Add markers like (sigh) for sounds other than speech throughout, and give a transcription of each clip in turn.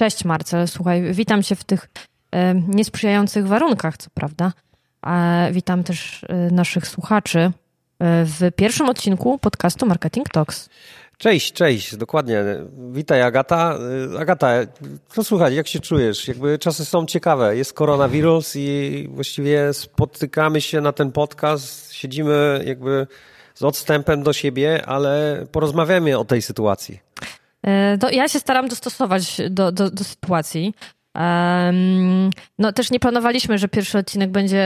Cześć Marcel, słuchaj, witam cię w tych e, niesprzyjających warunkach, co prawda. A witam też e, naszych słuchaczy e, w pierwszym odcinku podcastu Marketing Talks. Cześć, cześć, dokładnie. Witaj Agata. Agata, no słuchaj, jak się czujesz? Jakby czasy są ciekawe. Jest koronawirus i właściwie spotykamy się na ten podcast, siedzimy jakby z odstępem do siebie, ale porozmawiamy o tej sytuacji. To ja się staram dostosować do, do, do sytuacji. Um, no też nie planowaliśmy, że pierwszy odcinek będzie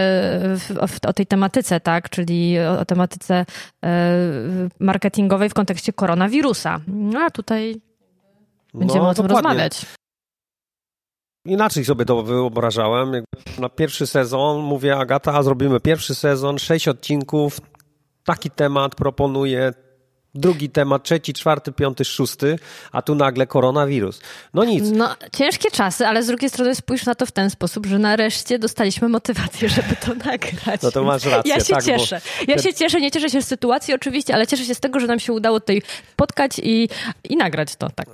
w, w, o tej tematyce, tak, czyli o, o tematyce e, marketingowej w kontekście koronawirusa. No a tutaj będziemy no, o tym dokładnie. rozmawiać. Inaczej sobie to wyobrażałem. Na pierwszy sezon mówię, Agata, zrobimy pierwszy sezon, sześć odcinków, taki temat proponuję, drugi temat, trzeci, czwarty, piąty, szósty, a tu nagle koronawirus. No nic. No, ciężkie czasy, ale z drugiej strony spójrz na to w ten sposób, że nareszcie dostaliśmy motywację, żeby to (laughs) nagrać. No to masz rację. Ja się tak, cieszę. Ja się cieszę, nie cieszę się z sytuacji oczywiście, ale cieszę się z tego, że nam się udało tutaj spotkać i, i nagrać to. Tak.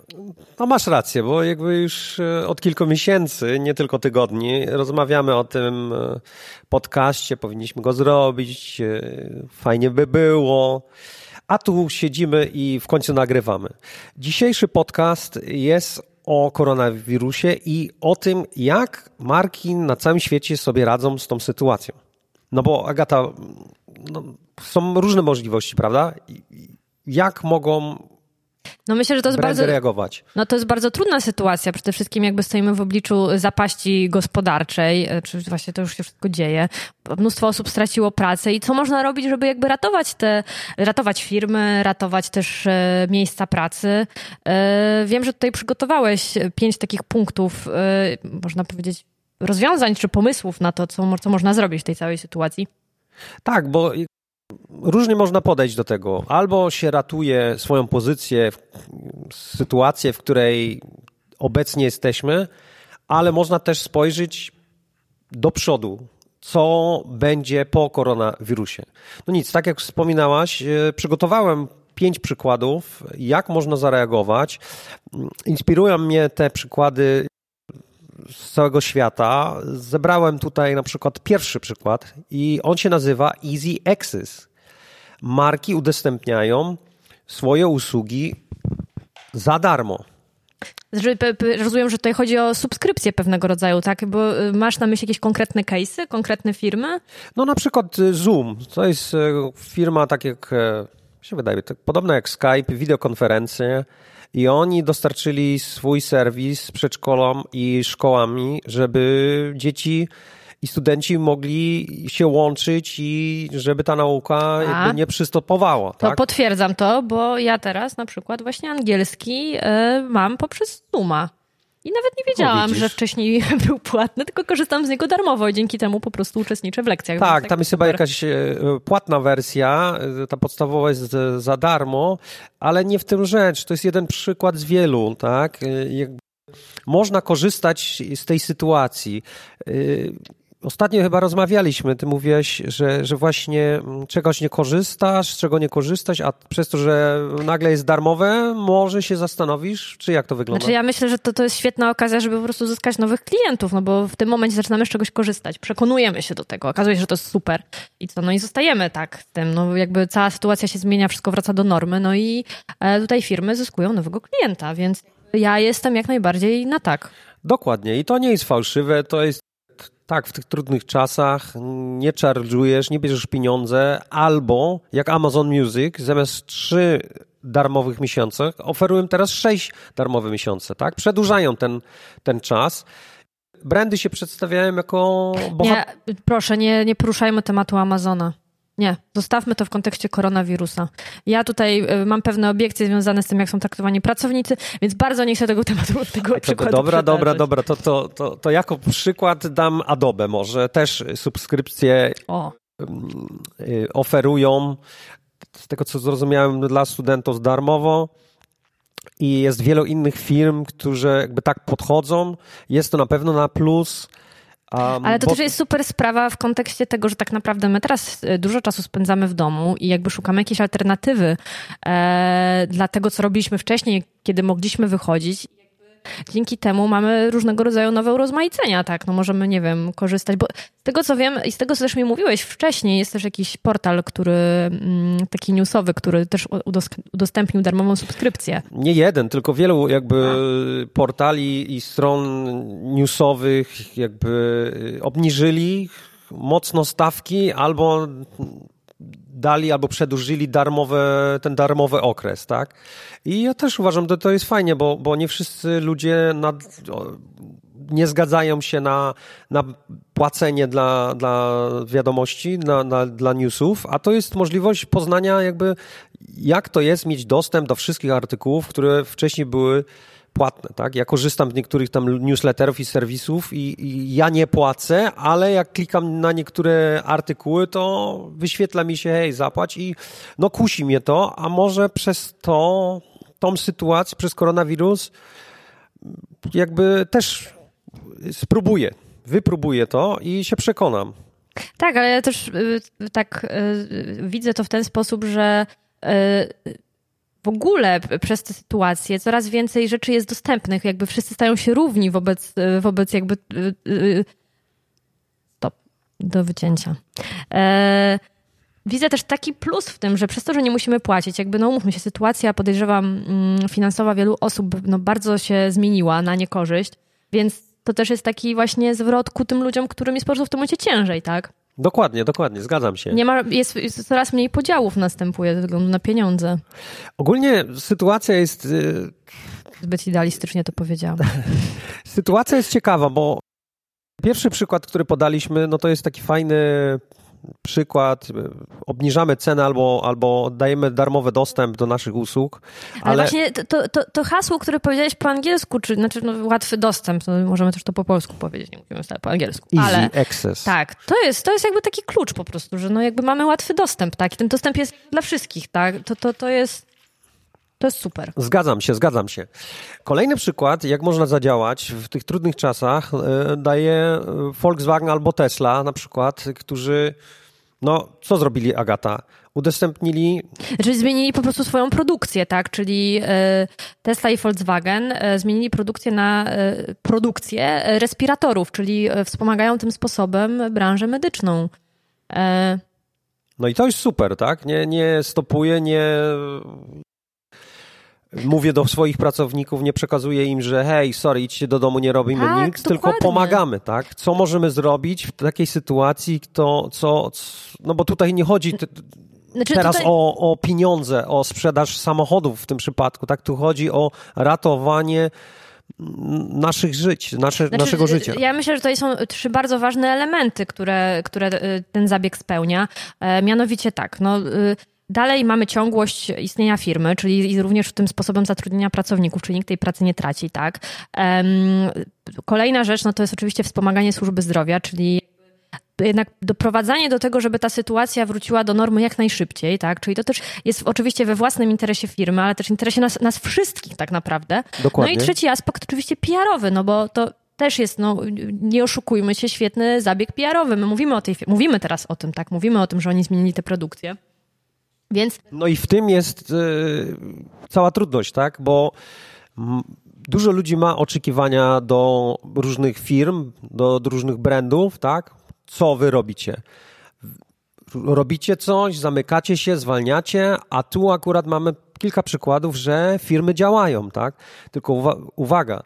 No masz rację, bo jakby już e, od kilku miesięcy, nie tylko tygodni, rozmawiamy o tym e, podcaście, powinniśmy go zrobić, e, fajnie by było a tu siedzimy i w końcu nagrywamy. Dzisiejszy podcast jest o koronawirusie i o tym, jak marki na całym świecie sobie radzą z tą sytuacją. No bo Agata, no, są różne możliwości, prawda? Jak mogą no myślę, że to jest bardzo reagować. No to jest bardzo trudna sytuacja. Przede wszystkim jakby stoimy w obliczu zapaści gospodarczej, e, przecież właśnie to już się wszystko dzieje. Mnóstwo osób straciło pracę i co można robić, żeby jakby ratować te, ratować firmy, ratować też e, miejsca pracy. E, wiem, że tutaj przygotowałeś pięć takich punktów, można powiedzieć, rozwiązań czy pomysłów na to, co, co można zrobić w tej całej sytuacji. Tak, bo różnie można podejść do tego. Albo się ratuje swoją pozycję, sytuację, w której obecnie jesteśmy, ale można też spojrzeć do przodu, co będzie po koronawirusie. No nic, tak jak wspominałaś, e, przygotowałem pięć przykładów, jak można zareagować. Inspirują mnie te przykłady z całego świata. Zebrałem tutaj na przykład pierwszy przykład i on się nazywa Easy Access. Marki udostępniają swoje usługi za darmo. Rozumiem, że tutaj chodzi o subskrypcję pewnego rodzaju, tak? Bo y, masz na myśli jakieś konkretne case'y, konkretne firmy? No na przykład y, Zoom. To jest y, firma tak jak, się wydaje, tak podobna jak Skype, wideokonferencje i oni dostarczyli swój serwis przedszkolom i szkołami, żeby dzieci i studenci mogli się łączyć i żeby ta nauka nie przystopowała. To tak? potwierdzam to, bo ja teraz na przykład właśnie angielski y, mam poprzez Zooma. I nawet nie wiedziałam, że wcześniej (laughs) był płatny, tylko korzystam z niego darmowo i dzięki temu po prostu uczestniczę w lekcjach. Tak, tam jest super. chyba jakaś e, płatna wersja, e, ta podstawowa jest za darmo, ale nie w tym rzecz. To jest jeden przykład z wielu, tak? Można korzystać z tej sytuacji. Ostatnio chyba rozmawialiśmy, ty mówiłeś, że, że właśnie mm, czegoś nie korzystasz, czego nie korzystasz, a przez to, że nagle jest darmowe, może się zastanowisz, czy jak to wygląda? Znaczy ja myślę, że to, to jest świetna okazja, żeby po prostu zyskać nowych klientów, no bo w tym momencie zaczynamy z czegoś korzystać, przekonujemy się do tego, okazuje się, że to jest super. I co, no i zostajemy tak z tym, no jakby cała sytuacja się zmienia, wszystko wraca do normy, no i e, tutaj firmy zyskują nowego klienta, więc ja jestem jak najbardziej na tak. Dokładnie. I to nie jest fałszywe, to jest tak, w tych trudnych czasach nie charge'ujesz, nie bierzesz pieniądze, albo jak Amazon Music, zamiast trzy darmowych miesiącach, oferują teraz sześć darmowe miesiące, tak? Przedłużają ten, ten czas. Brandy się przedstawiają jako bohat- Nie, proszę, nie, nie poruszajmy tematu Amazona. Nie, zostawmy to w kontekście koronawirusa. Ja tutaj y, mam pewne obiekcje związane z tym, jak są traktowani pracownicy, więc bardzo nie chcę tego tematu, tego to, przykładu Dobra, dobra, dobra. To, to, to, to jako przykład dam Adobe może. Też subskrypcje o. Y, oferują, z tego co zrozumiałem, dla studentów darmowo. I jest wielu innych firm, które jakby tak podchodzą. Jest to na pewno na plus. Um, Ale to bo... też jest super sprawa w kontekście tego, że tak naprawdę my teraz e, dużo czasu spędzamy w domu i jakby szukamy jakiejś alternatywy e, dla tego, co robiliśmy wcześniej, kiedy mogliśmy wychodzić. Dzięki temu mamy różnego rodzaju nowe urozmaicenia, tak? No możemy, nie wiem, korzystać, bo z tego co wiem i z tego co też mi mówiłeś wcześniej, jest też jakiś portal, który, mm, taki newsowy, który też udostępnił darmową subskrypcję. Nie jeden, tylko wielu jakby A. portali i stron newsowych jakby obniżyli mocno stawki albo dali albo przedłużyli darmowe, ten darmowy okres, tak? I ja też uważam, że to jest fajnie, bo, bo nie wszyscy ludzie nad, nie zgadzają się na, na płacenie dla, dla wiadomości, na, na, dla newsów, a to jest możliwość poznania jakby, jak to jest mieć dostęp do wszystkich artykułów, które wcześniej były płatne, tak? Ja korzystam z niektórych tam newsletterów i serwisów i, i, ja nie płacę, ale jak klikam na niektóre artykuły, to wyświetla mi się, hej, zapłać i no kusi mnie to, a może przez to, tą sytuację, przez koronawirus jakby też spróbuję, wypróbuję to i się przekonam. Tak, ale ja też y, tak y, widzę to w ten sposób, że y, w ogóle przez tę sytuację coraz więcej rzeczy jest dostępnych, jakby wszyscy stają się równi wobec, wobec jakby stop, do wycięcia. E, widzę też taki plus w tym, że przez to, że nie musimy płacić, jakby no umówmy się, sytuacja podejrzewam mm, finansowa wielu osób no, bardzo się zmieniła na niekorzyść, więc to też jest taki właśnie zwrot ku tym ludziom, którym jest po prostu w tym momencie ciężej, tak? Dokładnie, dokładnie, zgadzam się. Nie ma, jest, jest coraz mniej podziałów następuje ze względu na pieniądze. Ogólnie sytuacja jest... Y, Zbyt idealistycznie to powiedziałam. (laughs) sytuacja jest ciekawa, bo pierwszy przykład, który podaliśmy, no to jest taki fajny przykład, obniżamy cenę albo, albo dajemy darmowy dostęp do naszych usług. Ale, ale właśnie to, to, to, hasło, które powiedziałeś po angielsku, czy znaczy no, łatwy dostęp, to możemy też to po polsku powiedzieć, nie mówimy wcale po angielsku. Easy ale, access. Tak, to jest, to jest jakby taki klucz po prostu, że no jakby mamy łatwy dostęp, tak? I ten dostęp jest dla wszystkich, tak? To, to, to jest to jest super. Zgadzam się, zgadzam się. Kolejny przykład, jak można zadziałać w tych trudnych czasach, e, daje e, Volkswagen albo Tesla na przykład, którzy, no, co zrobili Agata? Udostępnili. Czyli zmienili po prostu swoją produkcję, tak? Czyli e, Tesla i Volkswagen zmienili produkcję na produkcję respiratorów, czyli wspomagają tym sposobem branżę medyczną. No i to jest super, tak? Nie, nie stopuje, nie mówię do swoich pracowników, nie przekazuję im, że hej, sorry, idźcie do domu, nie robimy tak, nic, dokładnie. tylko pomagamy, tak? Co możemy zrobić w takiej sytuacji, kto, co, no bo tutaj nie chodzi znaczy, teraz tutaj... o, o pieniądze, o sprzedaż samochodów w tym przypadku, tak? Tu chodzi o ratowanie naszych żyć, nasze, znaczy, naszego życia. Ja myślę, że to są trzy bardzo ważne elementy, które, które y, ten zabieg spełnia. E, mianowicie tak, no, y, Dalej mamy ciągłość istnienia firmy, czyli również tym sposobem zatrudnienia pracowników, czyli nikt tej pracy nie traci, tak. Kolejna rzecz, no to jest oczywiście wspomaganie służby zdrowia, czyli jednak doprowadzanie do tego, żeby ta sytuacja wróciła do normy jak najszybciej, tak? Czyli to też jest oczywiście we własnym interesie firmy, ale też w interesie nas, nas wszystkich tak naprawdę. Dokładnie. No i trzeci aspekt oczywiście PR-owy, no bo to też jest, no nie oszukujmy się, świetny zabieg PR-owy. My mówimy o tej, mówimy teraz o tym, tak? Mówimy o tym, że oni zmienili tę produkcję. Więc... No i w tym jest y, cała trudność, tak? Bo dużo ludzi ma oczekiwania do różnych firm, do, do różnych brandów, tak? Co wy robicie? Robicie coś, zamykacie się, zwalniacie, a tu akurat mamy kilka przykładów, że firmy działają, tak? Tylko uwa uwaga,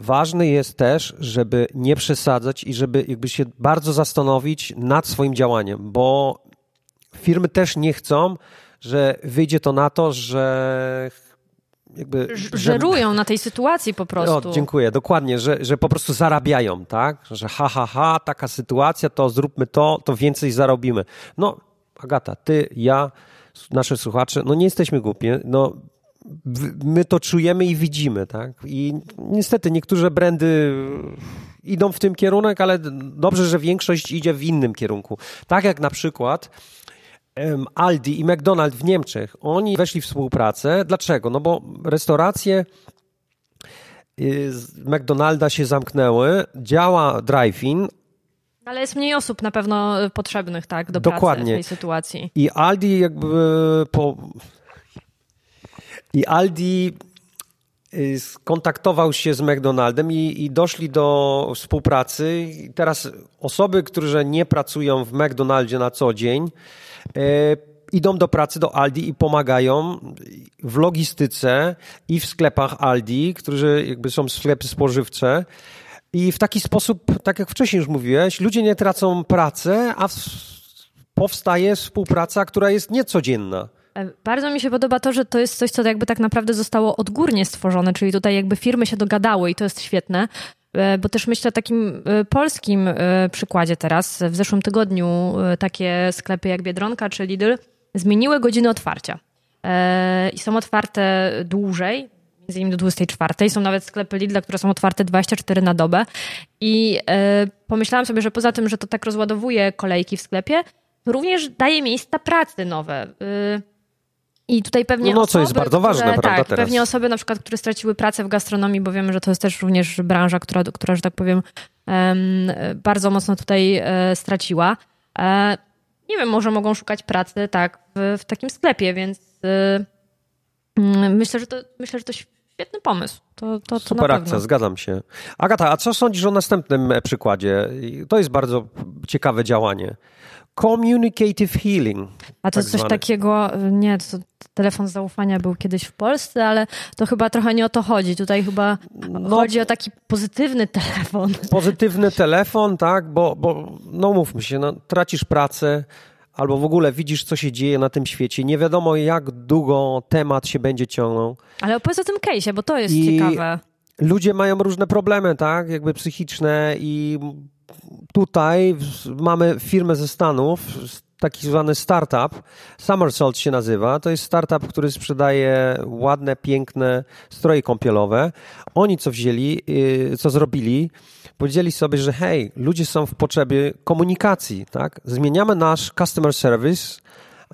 Ważne jest też, żeby nie przesadzać i żeby jakby się bardzo zastanowić nad swoim działaniem, bo firmy też nie chcą, że wyjdzie to na to, że jakby... Żerują na tej sytuacji po prostu. O, dziękuję, dokładnie, że, że po prostu zarabiają, tak? Że ha, ha, ha, taka sytuacja, to zróbmy to, to więcej zarobimy. No, Agata, ty, ja, nasze słuchacze, no nie jesteśmy głupi, no my to czujemy i widzimy, tak? I niestety niektóre brandy idą w tym kierunek, ale dobrze, że większość idzie w innym kierunku. Tak jak na przykład Aldi i McDonald's w Niemczech, oni weszli w współpracę. Dlaczego? No bo restauracje y, McDonalda się zamknęły, działa drive-in, ale jest mniej osób na pewno potrzebnych, tak, do Dokładnie. pracy w tej sytuacji. I Aldi jakby po... I Aldi y, skontaktował się z McDonaldem i, i doszli do współpracy. I teraz osoby, które nie pracują w McDonaldzie na co dzień, y, idą do pracy do Aldi i pomagają w logistyce i w sklepach Aldi, którzy jakby są sklepy spożywcze. I w taki sposób, tak jak wcześniej już mówiłeś, ludzie nie tracą pracy, a powstaje współpraca, która jest niecodzienna. E, bardzo mi się podoba to, że to jest coś, co jakby tak naprawdę zostało odgórnie stworzone, czyli tutaj jakby firmy się dogadały i to jest świetne, e, bo też myślę o takim e, polskim przykładzie teraz. W zeszłym tygodniu takie sklepy jak Biedronka czy Lidl zmieniły godziny otwarcia i są otwarte dłużej, między innymi do 24. Są nawet sklepy Lidla, które są otwarte 24 na dobę. I pomyślałam sobie, że poza tym, że to tak rozładowuje kolejki w sklepie, również daje miejsca pracy nowe. I tutaj pewnie no, osoby, co jest bardzo ważne, które, prawda, tak, teraz. pewnie osoby na przykład, które straciły pracę w gastronomii, bo wiemy, że to jest też również branża, która, która że tak powiem, um, bardzo mocno tutaj e, straciła. E, nie wiem, może mogą szukać pracy tak w, w takim sklepie, więc e, myślę, że to, myślę, że to świetny pomysł. To, to, to Super akcja, zgadzam się. Agata, a co sądzisz o następnym przykładzie? To jest bardzo ciekawe działanie. Communicative healing. A to tak coś zwane. takiego, nie, to telefon zaufania był kiedyś w Polsce, ale to chyba trochę nie o to chodzi. Tutaj chyba no, chodzi o taki pozytywny telefon. (laughs) Pozytywny telefon, tak, bo, bo no mówmy się, no, tracisz pracę, albo w ogóle widzisz, co się dzieje na tym świecie. Nie wiadomo, jak długo temat się będzie ciągnął. Ale opowiedz o tym case'ie, bo to jest I ciekawe. Ludzie mają różne problemy, tak, jakby psychiczne i tutaj mamy firmę ze Stanów, taki zwany startup, Somersault się nazywa. To jest startup, który sprzedaje ładne, piękne stroje kąpielowe. Oni co wzięli, y, co zrobili, powiedzieli sobie, że hej, ludzie są w potrzebie komunikacji, tak? Zmieniamy nasz customer service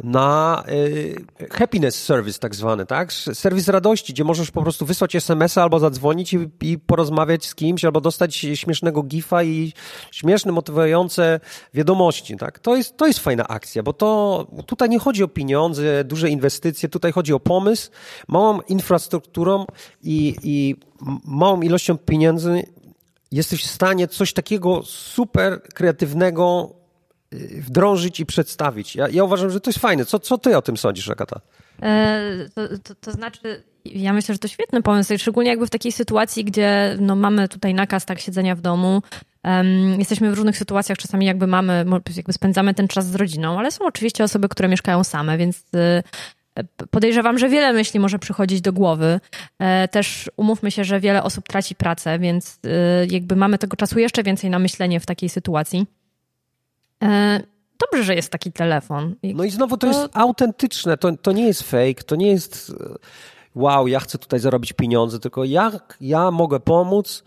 na y, happiness service tak zwany, tak? Serwis radości, gdzie możesz po prostu wysłać SMS-a albo zadzwonić i, i, porozmawiać z kimś, albo dostać śmiesznego gifa i śmieszne, motywujące wiadomości, tak? To jest, to jest fajna akcja, bo to tutaj nie chodzi o pieniądze, duże inwestycje, tutaj chodzi o pomysł, małą infrastrukturą i, i małą ilością pieniędzy jesteś w stanie coś takiego super kreatywnego wdrążyć i przedstawić. Ja, ja uważam, że to jest fajne. Co, co ty o tym sądzisz, Agata? E, to, to, to, znaczy, ja myślę, że to świetny pomysł, szczególnie jakby w takiej sytuacji, gdzie no, mamy tutaj nakaz tak siedzenia w domu, um, jesteśmy w różnych sytuacjach, czasami jakby mamy, jakby spędzamy ten czas z rodziną, ale są oczywiście osoby, które mieszkają same, więc y, podejrzewam, że wiele myśli może przychodzić do głowy. E, też umówmy się, że wiele osób traci pracę, więc y, jakby mamy tego czasu jeszcze więcej na myślenie w takiej sytuacji. E, dobrze, że jest taki telefon. No i znowu to, to... jest autentyczne, to, to nie jest fake, to nie jest e, wow, ja chcę tutaj zarobić pieniądze, tylko jak ja mogę pomóc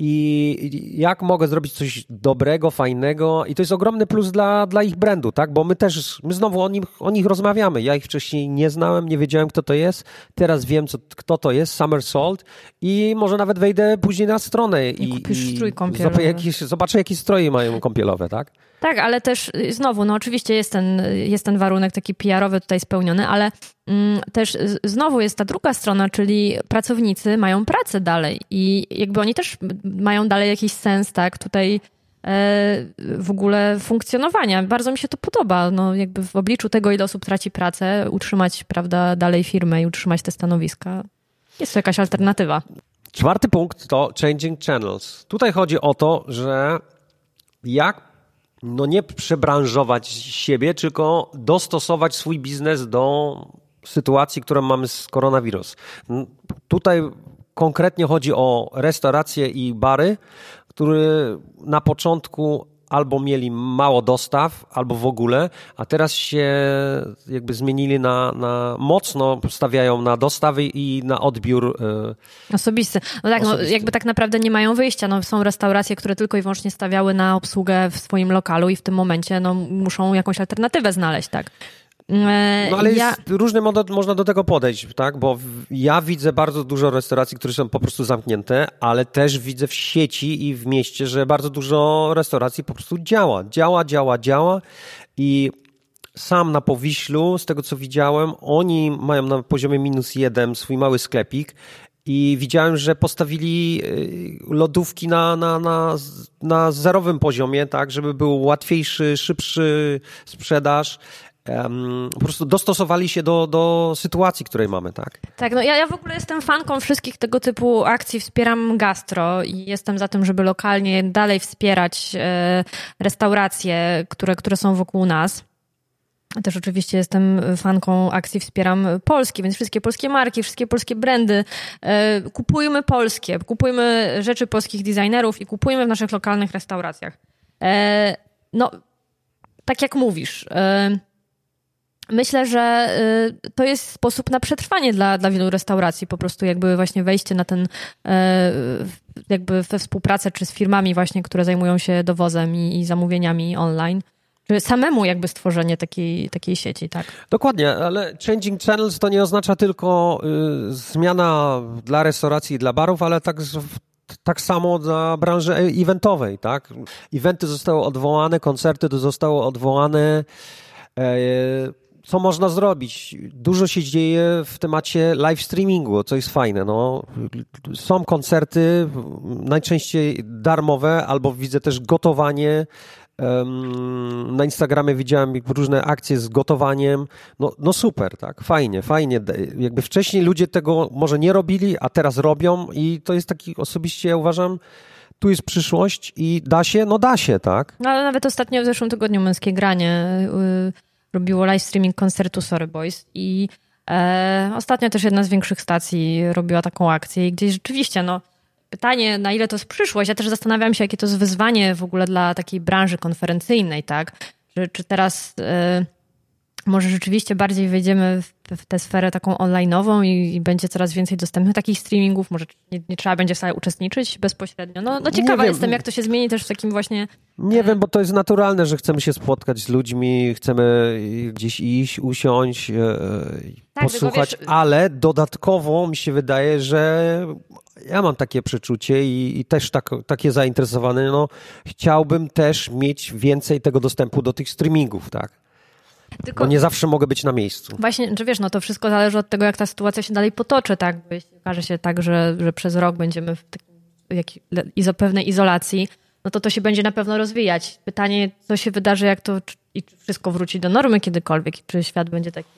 i jak mogę zrobić coś dobrego, fajnego i to jest ogromny plus dla, dla ich brandu, tak? Bo my też, my znowu o, nich o nich rozmawiamy. Ja ich wcześniej nie znałem, nie wiedziałem kto to jest, teraz wiem co, kto to jest, Somersault i może nawet wejdę później na stronę i, i, i. Jakieś, zobaczę jakie stroje mają kąpielowe, tak? Tak, ale też y, znowu, no oczywiście jest ten, jest ten warunek taki PR-owy tutaj spełniony, ale mm, też znowu jest ta druga strona, czyli pracownicy mają pracę dalej i jakby oni też mają dalej jakiś sens, tak, tutaj e, w ogóle funkcjonowania. Bardzo mi się to podoba, no jakby w obliczu tego, ile osób traci pracę, utrzymać, prawda, dalej firmę i utrzymać te stanowiska. Jest to jakaś alternatywa. Czwarty punkt to changing channels. Tutaj chodzi o to, że jak no nie przebranżować siebie, tylko dostosować swój biznes do sytuacji, którą mamy z koronawirus. Tutaj konkretnie chodzi o restauracje i bary, które na początku albo mieli mało dostaw, albo w ogóle, a teraz się jakby zmienili na, na mocno stawiają na dostawy i na odbiór e, osobisty. No tak, no, jakby tak naprawdę nie mają wyjścia. No, są restauracje, które tylko i wyłącznie stawiały na obsługę w swoim lokalu i w tym momencie no, muszą jakąś alternatywę znaleźć, tak? E, no ale ja... różnie można do tego podejść, tak? Bo ja widzę bardzo dużo restauracji, które są po prostu zamknięte, ale też widzę w sieci i w mieście, że bardzo dużo restauracji po prostu działa. Działa, działa, działa i sam na Powiślu, z tego co widziałem, oni mają na poziomie minus jeden swój mały sklepik i widziałem, że postawili y, lodówki na, na, na, na zerowym poziomie, tak, żeby był łatwiejszy, szybszy sprzedaż. Po prostu dostosowali się do, do sytuacji, której mamy, tak? Tak, no ja, ja w ogóle jestem fanką wszystkich tego typu akcji. Wspieram gastro i jestem za tym, żeby lokalnie dalej wspierać e, restauracje, które, które są wokół nas. Też oczywiście jestem fanką akcji Wspieram Polski, więc wszystkie polskie marki, wszystkie polskie brandy. E, kupujmy polskie, kupujmy rzeczy polskich designerów i kupujmy w naszych lokalnych restauracjach. E, no, tak jak mówisz, e, myślę, że to jest sposób na przetrwanie dla, dla wielu restauracji, po prostu jakby właśnie wejście na ten, jakby we współpracę czy z firmami właśnie, które zajmują się dowozem i, i zamówieniami online. Samemu jakby stworzenie takiej, takiej sieci, tak? Dokładnie, ale changing channels to nie oznacza tylko y, zmiana dla restauracji i dla barów, ale tak, tak samo dla branży eventowej, tak? Eventy zostały odwołane, koncerty zostały odwołane. E, co można zrobić? Dużo się dzieje w temacie live streamingu, co jest fajne. No, są koncerty, najczęściej darmowe, albo widzę też gotowanie na Instagramie widziałem różne akcje z gotowaniem. No, no super, tak, fajnie, fajnie. Jakby wcześniej ludzie tego może nie robili, a teraz robią i to jest taki osobiście, ja uważam, tu jest przyszłość i da się, no da się, tak. No ale nawet ostatnio w zeszłym tygodniu Męskie Granie y, robiło live streaming koncertu Sorry Boys i e, ostatnio też jedna z większych stacji robiła taką akcję i gdzieś rzeczywiście, no pytanie, na ile to jest przyszłość. Ja też zastanawiam się, jakie to jest wyzwanie w ogóle dla takiej branży konferencyjnej, tak? Czy, czy teraz y, może rzeczywiście bardziej wejdziemy w, w tę sferę taką online'ową i, i, będzie coraz więcej dostępnych takich streamingów, może nie, nie trzeba będzie wcale uczestniczyć bezpośrednio. No, no ciekawa jestem, jak to się zmieni też w takim właśnie... Nie wiem, bo to jest naturalne, że chcemy się spotkać z ludźmi, chcemy gdzieś iść, usiąść, e, tak, posłuchać, wiesz... ale dodatkowo mi się wydaje, że ja mam takie przeczucie i, i też tak, takie zainteresowane, no chciałbym też mieć więcej tego dostępu do tych streamingów, tak. Tylko Bo nie zawsze mogę być na miejscu. Właśnie, że wiesz, no to wszystko zależy od tego, jak ta sytuacja się dalej potoczy, tak? Bo jeśli okaże się tak, że, że przez rok będziemy w takim, jak, izo, pewnej izolacji, no to to się będzie na pewno rozwijać. Pytanie, co się wydarzy, jak to i czy wszystko wróci do normy kiedykolwiek, czy świat będzie taki,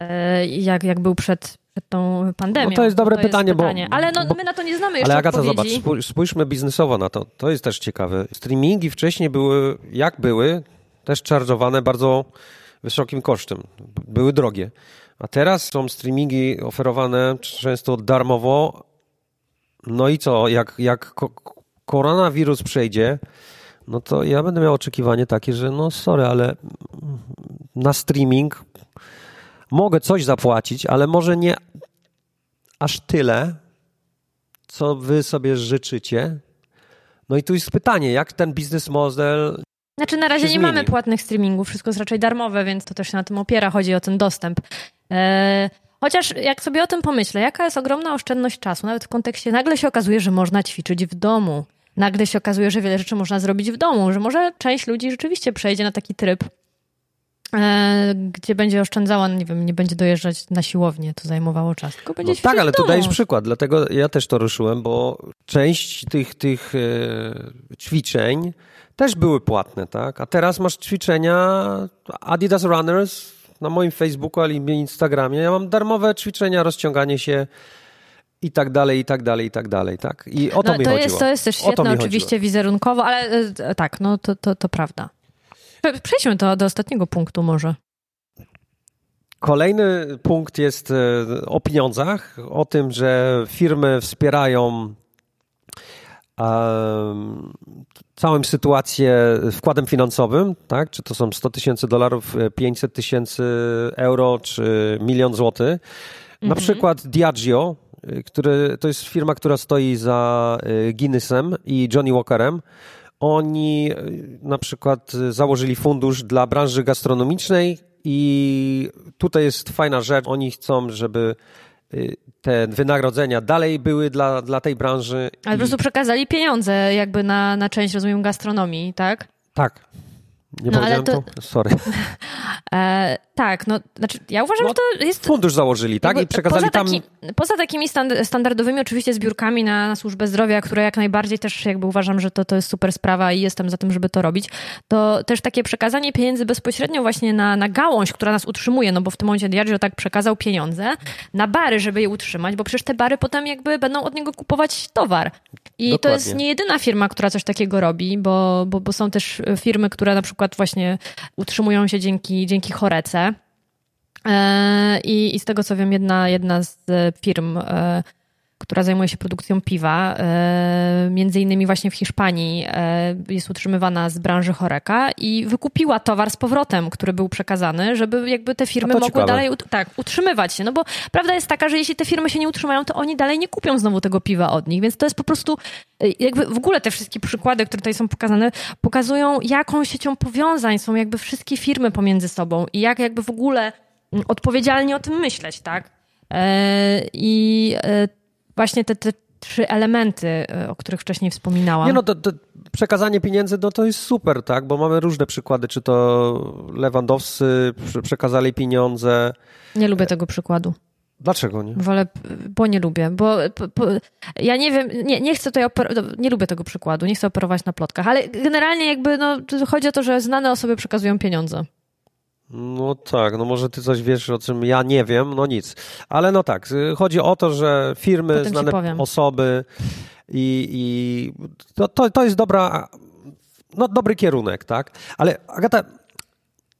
e, jak, jak był przed, przed tą pandemią. No to jest dobre to pytanie, jest pytanie, bo... Ale no, my na to nie znamy jeszcze Ale Agata, zobacz, spójrzmy biznesowo na to. To jest też ciekawe. Streamingi wcześniej były, jak były, też charge'owane bardzo wysokim kosztem. Były drogie. A teraz są streamingi oferowane często darmowo. No i co, jak, jak koronawirus przejdzie, no to ja będę miał oczekiwanie takie, że no sorry, ale na streaming mogę coś zapłacić, ale może nie aż tyle, co wy sobie życzycie. No i tu jest pytanie, jak ten biznes model. Znaczy, na razie nie zmieni? mamy płatnych streamingów, wszystko jest raczej darmowe, więc to też się na tym opiera, chodzi o ten dostęp. Eee, chociaż jak sobie o tym pomyślę, jaka jest ogromna oszczędność czasu, nawet w kontekście, nagle się okazuje, że można ćwiczyć w domu. Nagle się okazuje, że wiele rzeczy można zrobić w domu, że może część ludzi rzeczywiście przejdzie na taki tryb, E, gdzie będzie oszczędzała, no nie wiem, nie będzie dojeżdżać na siłownię, to zajmowało czas, tylko będzie no Tak, ale tu dajesz przykład, dlatego ja też to ruszyłem, bo część tych, tych e, ćwiczeń też były płatne, tak? A teraz masz ćwiczenia Adidas Runners na moim Facebooku albo Instagramie. Ja mam darmowe ćwiczenia, rozciąganie się i tak dalej, i tak dalej, i tak dalej, tak? I o to no, mi to chodziło. Jest, to jest też świetne oczywiście chodziło. wizerunkowo, ale e, tak, no to, to, to prawda. Przejdźmy do, do ostatniego punktu może. Kolejny punkt jest e, o pieniądzach, o tym, że firmy wspierają całą sytuację wkładem finansowym, tak? Czy to są 100 tysięcy dolarów, 500 tysięcy euro, czy milion złotych. Na mhm. przykład Diageo, e, który, to jest firma, która stoi za e, Guinnessem i Johnny Walkerem. Oni e, na przykład e, założyli fundusz dla branży gastronomicznej i tutaj jest fajna rzecz. Oni chcą, żeby e, te wynagrodzenia dalej były dla, dla tej branży. Ale i... po prostu przekazali pieniądze jakby na, na część, rozumiem, gastronomii, tak? Tak. Nie no, powiedziałem to... to? Sorry. (laughs) E, tak, no, znaczy ja uważam, no, że to jest... Fundusz założyli, tak? I przekazali poza taki, tam... Poza takimi standardowymi oczywiście zbiórkami na, na służbę zdrowia, które jak najbardziej też jakby uważam, że to, to jest super sprawa i jestem za tym, żeby to robić, to też takie przekazanie pieniędzy bezpośrednio właśnie na, na gałąź, która nas utrzymuje, no bo w tym momencie Diageo tak przekazał pieniądze na bary, żeby je utrzymać, bo przecież te bary potem jakby będą od niego kupować towar. I Dokładnie. to jest nie jedyna firma, która coś takiego robi, bo, bo, bo są też firmy, które na przykład właśnie utrzymują się dzięki, dzięki chorece. E, I, I z tego co wiem, jedna, jedna z firm e, która zajmuje się produkcją piwa, e, między innymi właśnie w Hiszpanii e, jest utrzymywana z branży choreka i wykupiła towar z powrotem, który był przekazany, żeby jakby te firmy mogły ciekawe. dalej tak, utrzymywać się. No bo prawda jest taka, że jeśli te firmy się nie utrzymają, to oni dalej nie kupią znowu tego piwa od nich, więc to jest po prostu e, jakby w ogóle te wszystkie przykłady, które tutaj są pokazane, pokazują jaką siecią powiązań są jakby wszystkie firmy pomiędzy sobą i jak jakby w ogóle odpowiedzialnie o tym myśleć, tak? I właśnie te, te trzy elementy, e, o których wcześniej wspominałam. Nie no, to, to, przekazanie pieniędzy, no to jest super, tak, bo mamy różne przykłady, czy to Lewandowscy przekazali pieniądze. Nie lubię tego przykładu. Dlaczego nie? Wolę, bo nie lubię, bo, bo ja nie wiem, nie, nie chcę tutaj, nie lubię tego przykładu, nie chcę operować na plotkach, ale generalnie jakby, no, chodzi o to, że znane osoby przekazują pieniądze. No tak, no może ty coś wiesz, o czym ja nie wiem, no nic. Ale no tak, chodzi o to, że firmy, Potem znane osoby i, i to, to, to jest dobra, no dobry kierunek, tak? Ale Agata,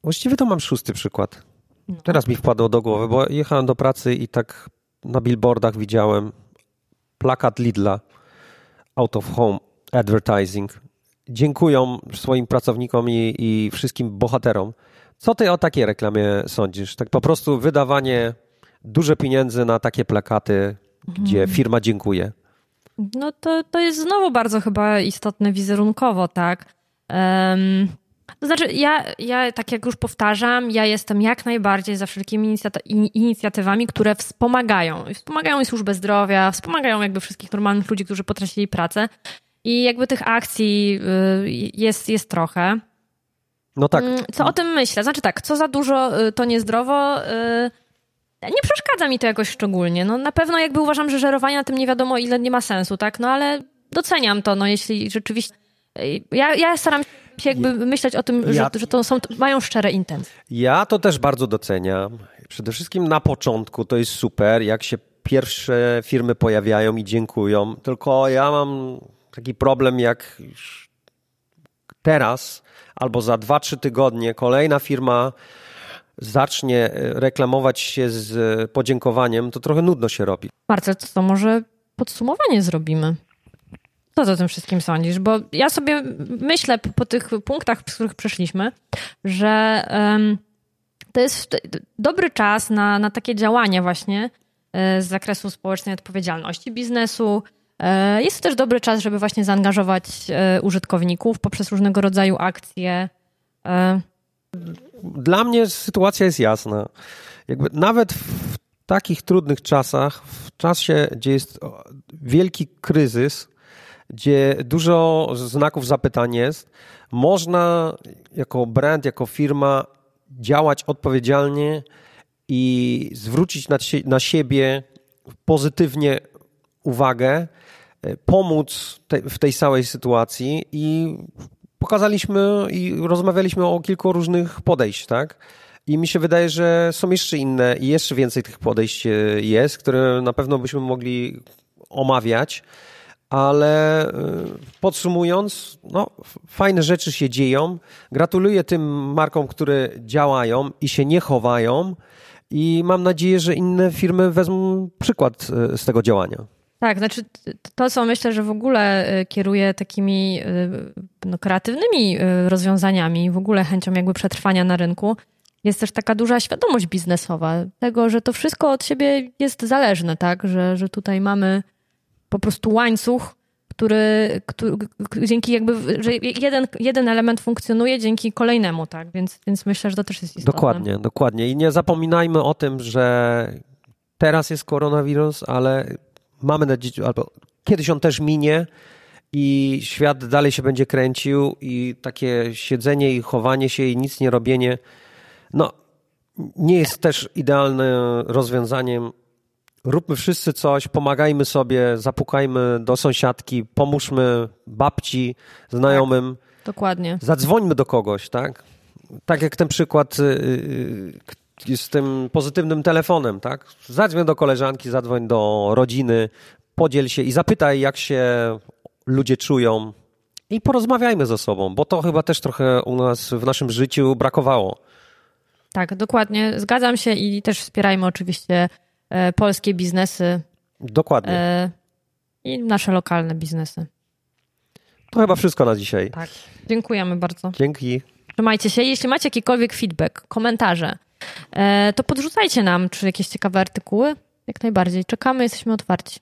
właściwie to mam szósty przykład. No. Teraz mi wpadło do głowy, bo jechałem do pracy i tak na billboardach widziałem plakat Lidla out of home advertising. Dziękują swoim pracownikom i, i wszystkim bohaterom co ty o takiej reklamie sądzisz? Tak po prostu wydawanie duże pieniędzy na takie plakaty, gdzie mhm. firma dziękuję. No to, to jest znowu bardzo chyba istotne wizerunkowo, tak? Um, to znaczy, ja, ja, tak jak już powtarzam, ja jestem jak najbardziej za wszelkimi inicjatywami, które wspomagają. Wspomagają i służbę zdrowia, wspomagają jakby wszystkich normalnych ludzi, którzy potracili pracę. I jakby tych akcji y, jest, jest trochę. No tak. Mm, co o tym myślę? Znaczy tak, co za dużo, y, to niezdrowo. Y, nie przeszkadza mi to jakoś szczególnie. No na pewno jakby uważam, że żerowanie na tym nie wiadomo ile nie ma sensu, tak? No ale doceniam to, no jeśli rzeczywiście... Y, ja, ja staram się jakby myśleć o tym, ja... że, że to są, mają szczere intencje. Ja to też bardzo doceniam. Przede wszystkim na początku to jest super, jak się pierwsze firmy pojawiają i dziękują. Tylko ja mam taki problem, jak teraz albo za 2-3 tygodnie kolejna firma zacznie e, reklamować się z e, podziękowaniem, to trochę nudno się robi. Marcel, to, może podsumowanie zrobimy. Co ty o tym wszystkim sądzisz? Bo ja sobie myślę po tych punktach, z których przeszliśmy, że um, to jest dobry czas na, na takie działania właśnie e, z zakresu społecznej odpowiedzialności biznesu, jest to też dobry czas, żeby właśnie zaangażować e, użytkowników poprzez różnego rodzaju akcje. E, Dla mnie sytuacja jest jasna. Jakby nawet w takich trudnych czasach, w czasie, gdzie jest wielki kryzys, gdzie dużo znaków zapytań jest, można jako brand, jako firma działać odpowiedzialnie i zwrócić na, na siebie pozytywnie uwagę E, pomóc te, w tej całej sytuacji i pokazaliśmy i rozmawialiśmy o kilku różnych podejść, tak? I mi się wydaje, że są jeszcze inne i jeszcze więcej tych podejść e, jest, które na pewno byśmy mogli omawiać, ale e, podsumując, no, fajne rzeczy się dzieją. Gratuluję tym markom, które działają i się nie chowają i mam nadzieję, że inne firmy wezmą przykład z tego działania. Tak, znaczy to, co myślę, że w ogóle y, kieruje takimi y, no, kreatywnymi y, rozwiązaniami, w ogóle chęcią jakby przetrwania na rynku, jest też taka duża świadomość biznesowa tego, że to wszystko od siebie jest zależne, tak? Że, że tutaj mamy po prostu łańcuch, który, który dzięki jakby, że jeden, jeden element funkcjonuje dzięki kolejnemu, tak? Więc, więc myślę, że to też jest istotne. Dokładnie, dokładnie. I nie zapominajmy o tym, że teraz jest koronawirus, ale mamy nadzieję, albo kiedyś on też minie i świat dalej się będzie kręcił i takie siedzenie i chowanie się i nic nie robienie, no nie jest też idealnym rozwiązaniem. Róbmy wszyscy coś, pomagajmy sobie, zapukajmy do sąsiadki, pomóżmy babci, znajomym. Tak, dokładnie. Zadzwońmy do kogoś, tak? Tak jak ten przykład y, y, z tym pozytywnym telefonem, tak? Zadzwoń do koleżanki, zadzwoń do rodziny, podziel się i zapytaj, jak się ludzie czują. I porozmawiajmy ze sobą, bo to chyba też trochę u nas w naszym życiu brakowało. Tak, dokładnie. Zgadzam się i też wspierajmy oczywiście e, polskie biznesy. Dokładnie. E, I nasze lokalne biznesy. To chyba wszystko na dzisiaj. Tak. Dziękujemy bardzo. Dzięki. Trzymajcie się. Jeśli macie jakikolwiek feedback, komentarze, to podrzucajcie nam, czy jakieś ciekawe artykuły. Jak najbardziej. Czekamy, jesteśmy otwarci.